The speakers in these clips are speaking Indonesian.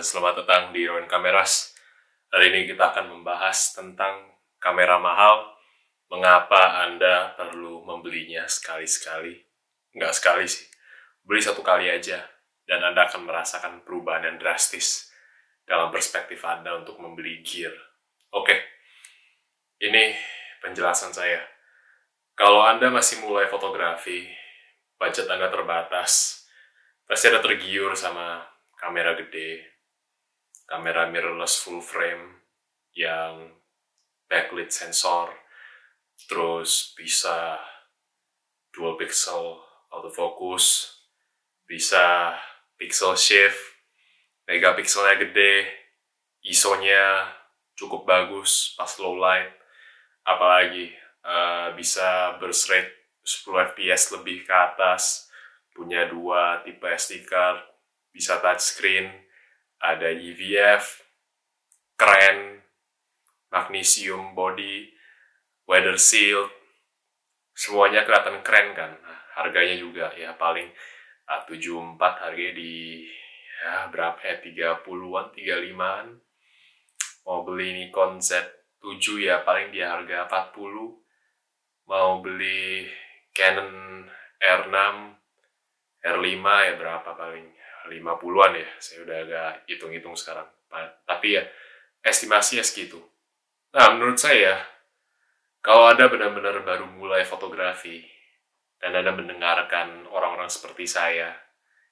selamat datang di Rowan Kameras. Hari ini kita akan membahas tentang kamera mahal, mengapa Anda perlu membelinya sekali-sekali. Nggak sekali sih, beli satu kali aja, dan Anda akan merasakan perubahan yang drastis dalam perspektif Anda untuk membeli gear. Oke, ini penjelasan saya. Kalau Anda masih mulai fotografi, budget Anda terbatas, pasti Anda tergiur sama kamera gede, kamera mirrorless full frame yang backlit sensor, terus bisa dual pixel autofocus, bisa pixel shift, megapixelnya gede, ISO-nya cukup bagus pas low light, apalagi uh, bisa burst rate 10 fps lebih ke atas, punya dua tipe SD card, bisa touchscreen, ada EVF, keren, magnesium body, weather seal, semuanya kelihatan keren kan. Nah, harganya juga ya paling uh, 74 harganya di ya berapa ya 30-an, 35-an. Mau beli Nikon Z7 ya paling di harga 40. Mau beli Canon R6 R5 ya berapa paling 50-an ya, saya udah agak hitung-hitung sekarang. Tapi ya, estimasinya segitu. Nah, menurut saya, kalau Anda benar-benar baru mulai fotografi, dan Anda mendengarkan orang-orang seperti saya,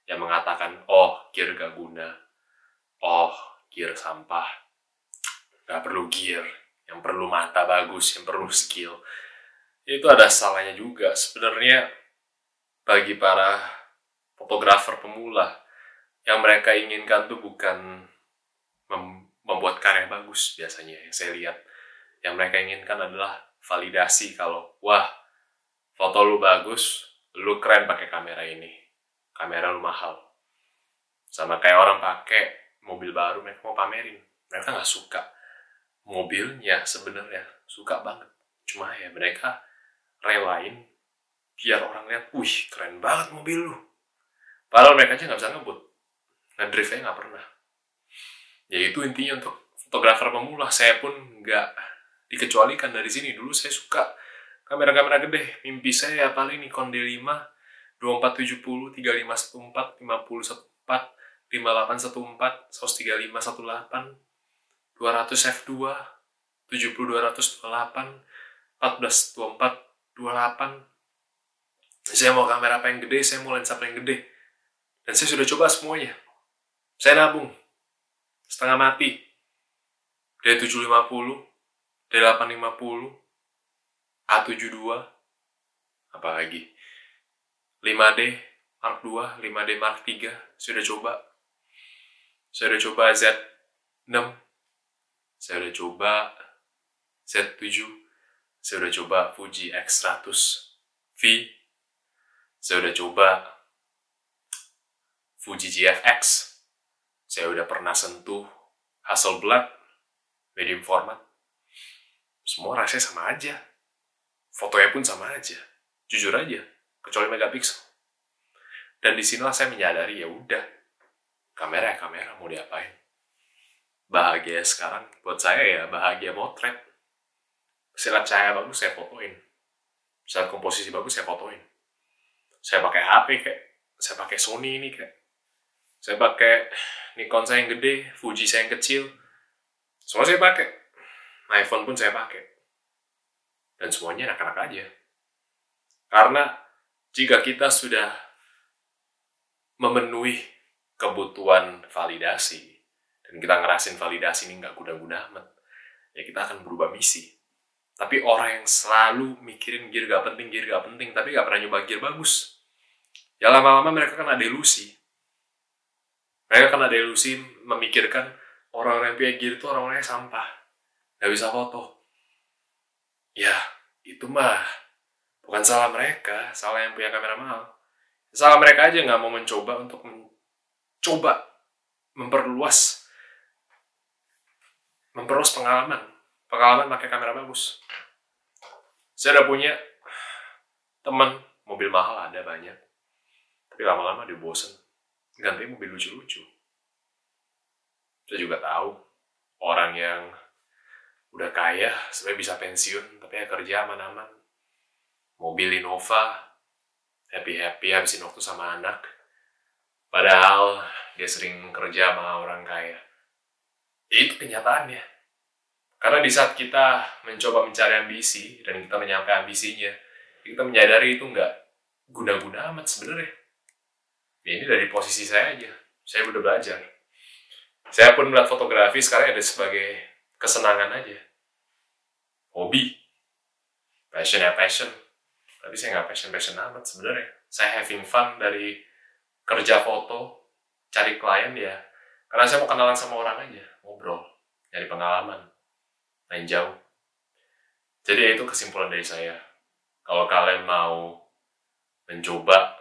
yang mengatakan, oh, gear gak guna, oh, gear sampah, gak perlu gear, yang perlu mata bagus, yang perlu skill, itu ada salahnya juga. Sebenarnya, bagi para fotografer pemula, yang mereka inginkan tuh bukan mem membuat karya bagus biasanya yang saya lihat. Yang mereka inginkan adalah validasi kalau wah foto lu bagus, lu keren pakai kamera ini. Kamera lu mahal. Sama kayak orang pakai mobil baru mereka mau pamerin. Mereka nggak suka mobilnya sebenarnya suka banget. Cuma ya mereka relain biar orang lihat, wih keren banget mobil lu. Padahal mereka aja nggak bisa ngebut ngedrive-nya nggak pernah. Ya itu intinya untuk fotografer pemula. Saya pun nggak dikecualikan dari sini. Dulu saya suka kamera-kamera gede. Mimpi saya ya paling Nikon D5 2470 3514 5014 5814 135 18 200 f2 70228 1424 28 saya mau kamera paling gede saya mau lensa paling gede. Dan saya sudah coba semuanya saya nabung. Setengah mati. D750, D850, A72, apa lagi? 5D, Mark 2, 5D Mark 3, saya udah coba. Saya udah coba Z6, saya udah coba Z7, saya udah coba Fuji X100 V, saya udah coba Fuji GFX, saya udah pernah sentuh Hasselblad medium format. Semua rasanya sama aja. Fotonya pun sama aja. Jujur aja, kecuali megapiksel. Dan di sinilah saya menyadari ya udah, kamera ya kamera mau diapain. Bahagia sekarang buat saya ya bahagia motret. Silat cahaya bagus saya fotoin. Silat komposisi bagus saya fotoin. Saya pakai HP kayak, saya pakai Sony ini kayak, saya pakai Nikon saya yang gede, Fuji saya yang kecil. Semua saya pakai. iPhone pun saya pakai. Dan semuanya enak-enak aja. Karena jika kita sudah memenuhi kebutuhan validasi, dan kita ngerasin validasi ini nggak guna-guna amat, ya kita akan berubah misi. Tapi orang yang selalu mikirin gear gak penting, gear gak penting, tapi gak pernah nyoba gear bagus. Ya lama-lama mereka kan ada ilusi mereka kan ada ilusi memikirkan orang-orang yang punya gear itu orang-orang yang sampah. Gak bisa foto. Ya, itu mah bukan salah mereka, salah yang punya kamera mahal. Salah mereka aja nggak mau mencoba untuk mencoba memperluas memperluas pengalaman pengalaman pakai kamera bagus saya udah punya teman mobil mahal ada banyak tapi lama-lama dia bosen ganti mobil lucu-lucu. Saya juga tahu orang yang udah kaya sebenarnya bisa pensiun tapi ya kerja aman-aman. Mobil Innova happy-happy habisin waktu sama anak. Padahal dia sering kerja sama orang kaya. Ya, itu kenyataannya. Karena di saat kita mencoba mencari ambisi dan kita menyampai ambisinya kita menyadari itu nggak guna-guna amat sebenarnya ya ini dari posisi saya aja. Saya udah belajar. Saya pun melihat fotografi sekarang ada sebagai kesenangan aja. Hobi. Passion ya passion. Tapi saya nggak passion passion amat sebenarnya. Saya having fun dari kerja foto cari klien ya. Karena saya mau kenalan sama orang aja ngobrol nyari pengalaman main jauh. Jadi itu kesimpulan dari saya. Kalau kalian mau mencoba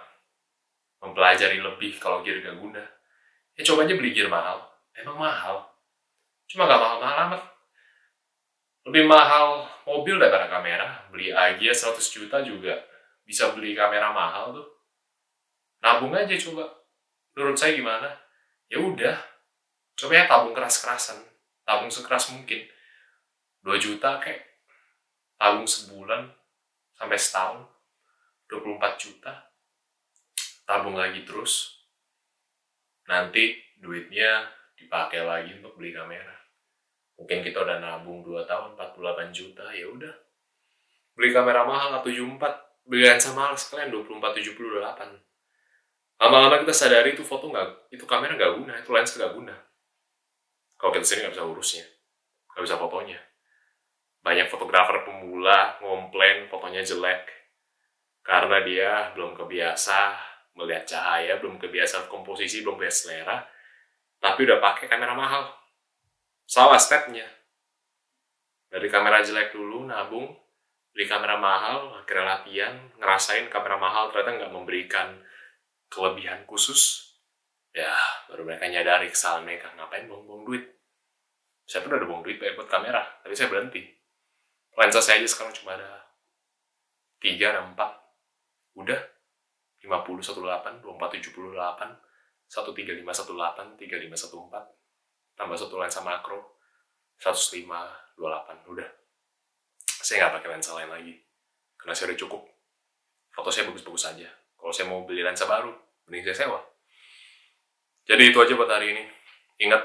mempelajari lebih kalau gear gak guna ya coba aja beli gear mahal. Emang mahal. Cuma gak mahal-mahal amat. Lebih mahal mobil daripada kamera. Beli Agia 100 juta juga bisa beli kamera mahal tuh. Nabung aja coba. Menurut saya gimana? Ya udah. Coba ya tabung keras-kerasan. Tabung sekeras mungkin. 2 juta kayak tabung sebulan sampai setahun. 24 juta tabung lagi terus nanti duitnya dipakai lagi untuk beli kamera. Mungkin kita udah nabung 2 tahun 48 juta ya udah. Beli kamera mahal 74 beli lensa mahal sekalian 24 78 lama-lama kita sadari itu foto nggak itu kamera nggak guna itu lensa nggak guna. Kalau kita sini nggak bisa urusnya nggak bisa fotonya. Banyak fotografer pemula ngomplain fotonya jelek karena dia belum kebiasa melihat cahaya belum kebiasa komposisi belum kebiasa selera tapi udah pakai kamera mahal. Salah stepnya. Dari kamera jelek dulu nabung beli kamera mahal akhirnya latihan ngerasain kamera mahal ternyata nggak memberikan kelebihan khusus. Ya baru mereka nyadari kesalahan mereka ngapain buang-buang duit? Saya pun udah buang duit buat kamera tapi saya berhenti. Lensa saya aja sekarang cuma ada tiga dan empat. Udah 50 18 24 78 13 518 3514 tambah satu lensa makro 105 28 udah. Saya nggak pakai lensa lain lagi karena saya udah cukup. Foto saya bagus-bagus aja. Kalau saya mau beli lensa baru mending saya sewa. Jadi itu aja buat hari ini. Ingat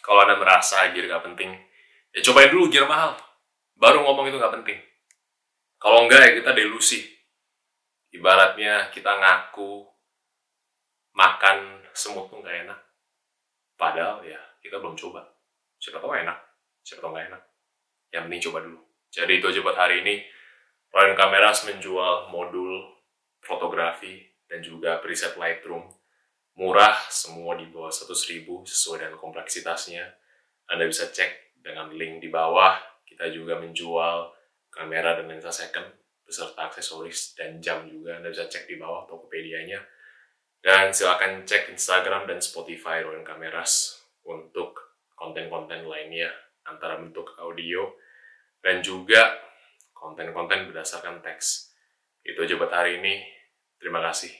kalau anda merasa gear gak penting ya cobain dulu gear mahal. Baru ngomong itu gak penting. Kalau enggak ya kita delusi ibaratnya kita ngaku makan semut tuh nggak enak Padahal ya kita belum coba. Siapa tahu enak, siapa tahu nggak enak. Yang penting coba dulu. Jadi itu aja buat hari ini. Ryan Cameras menjual modul fotografi dan juga preset Lightroom. Murah, semua di bawah 100 ribu sesuai dengan kompleksitasnya. Anda bisa cek dengan link di bawah. Kita juga menjual kamera dan lensa second beserta aksesoris dan jam juga. Anda bisa cek di bawah Tokopedia-nya. Dan silakan cek Instagram dan Spotify Rowan Kameras untuk konten-konten lainnya antara bentuk audio dan juga konten-konten berdasarkan teks. Itu aja buat hari ini. Terima kasih.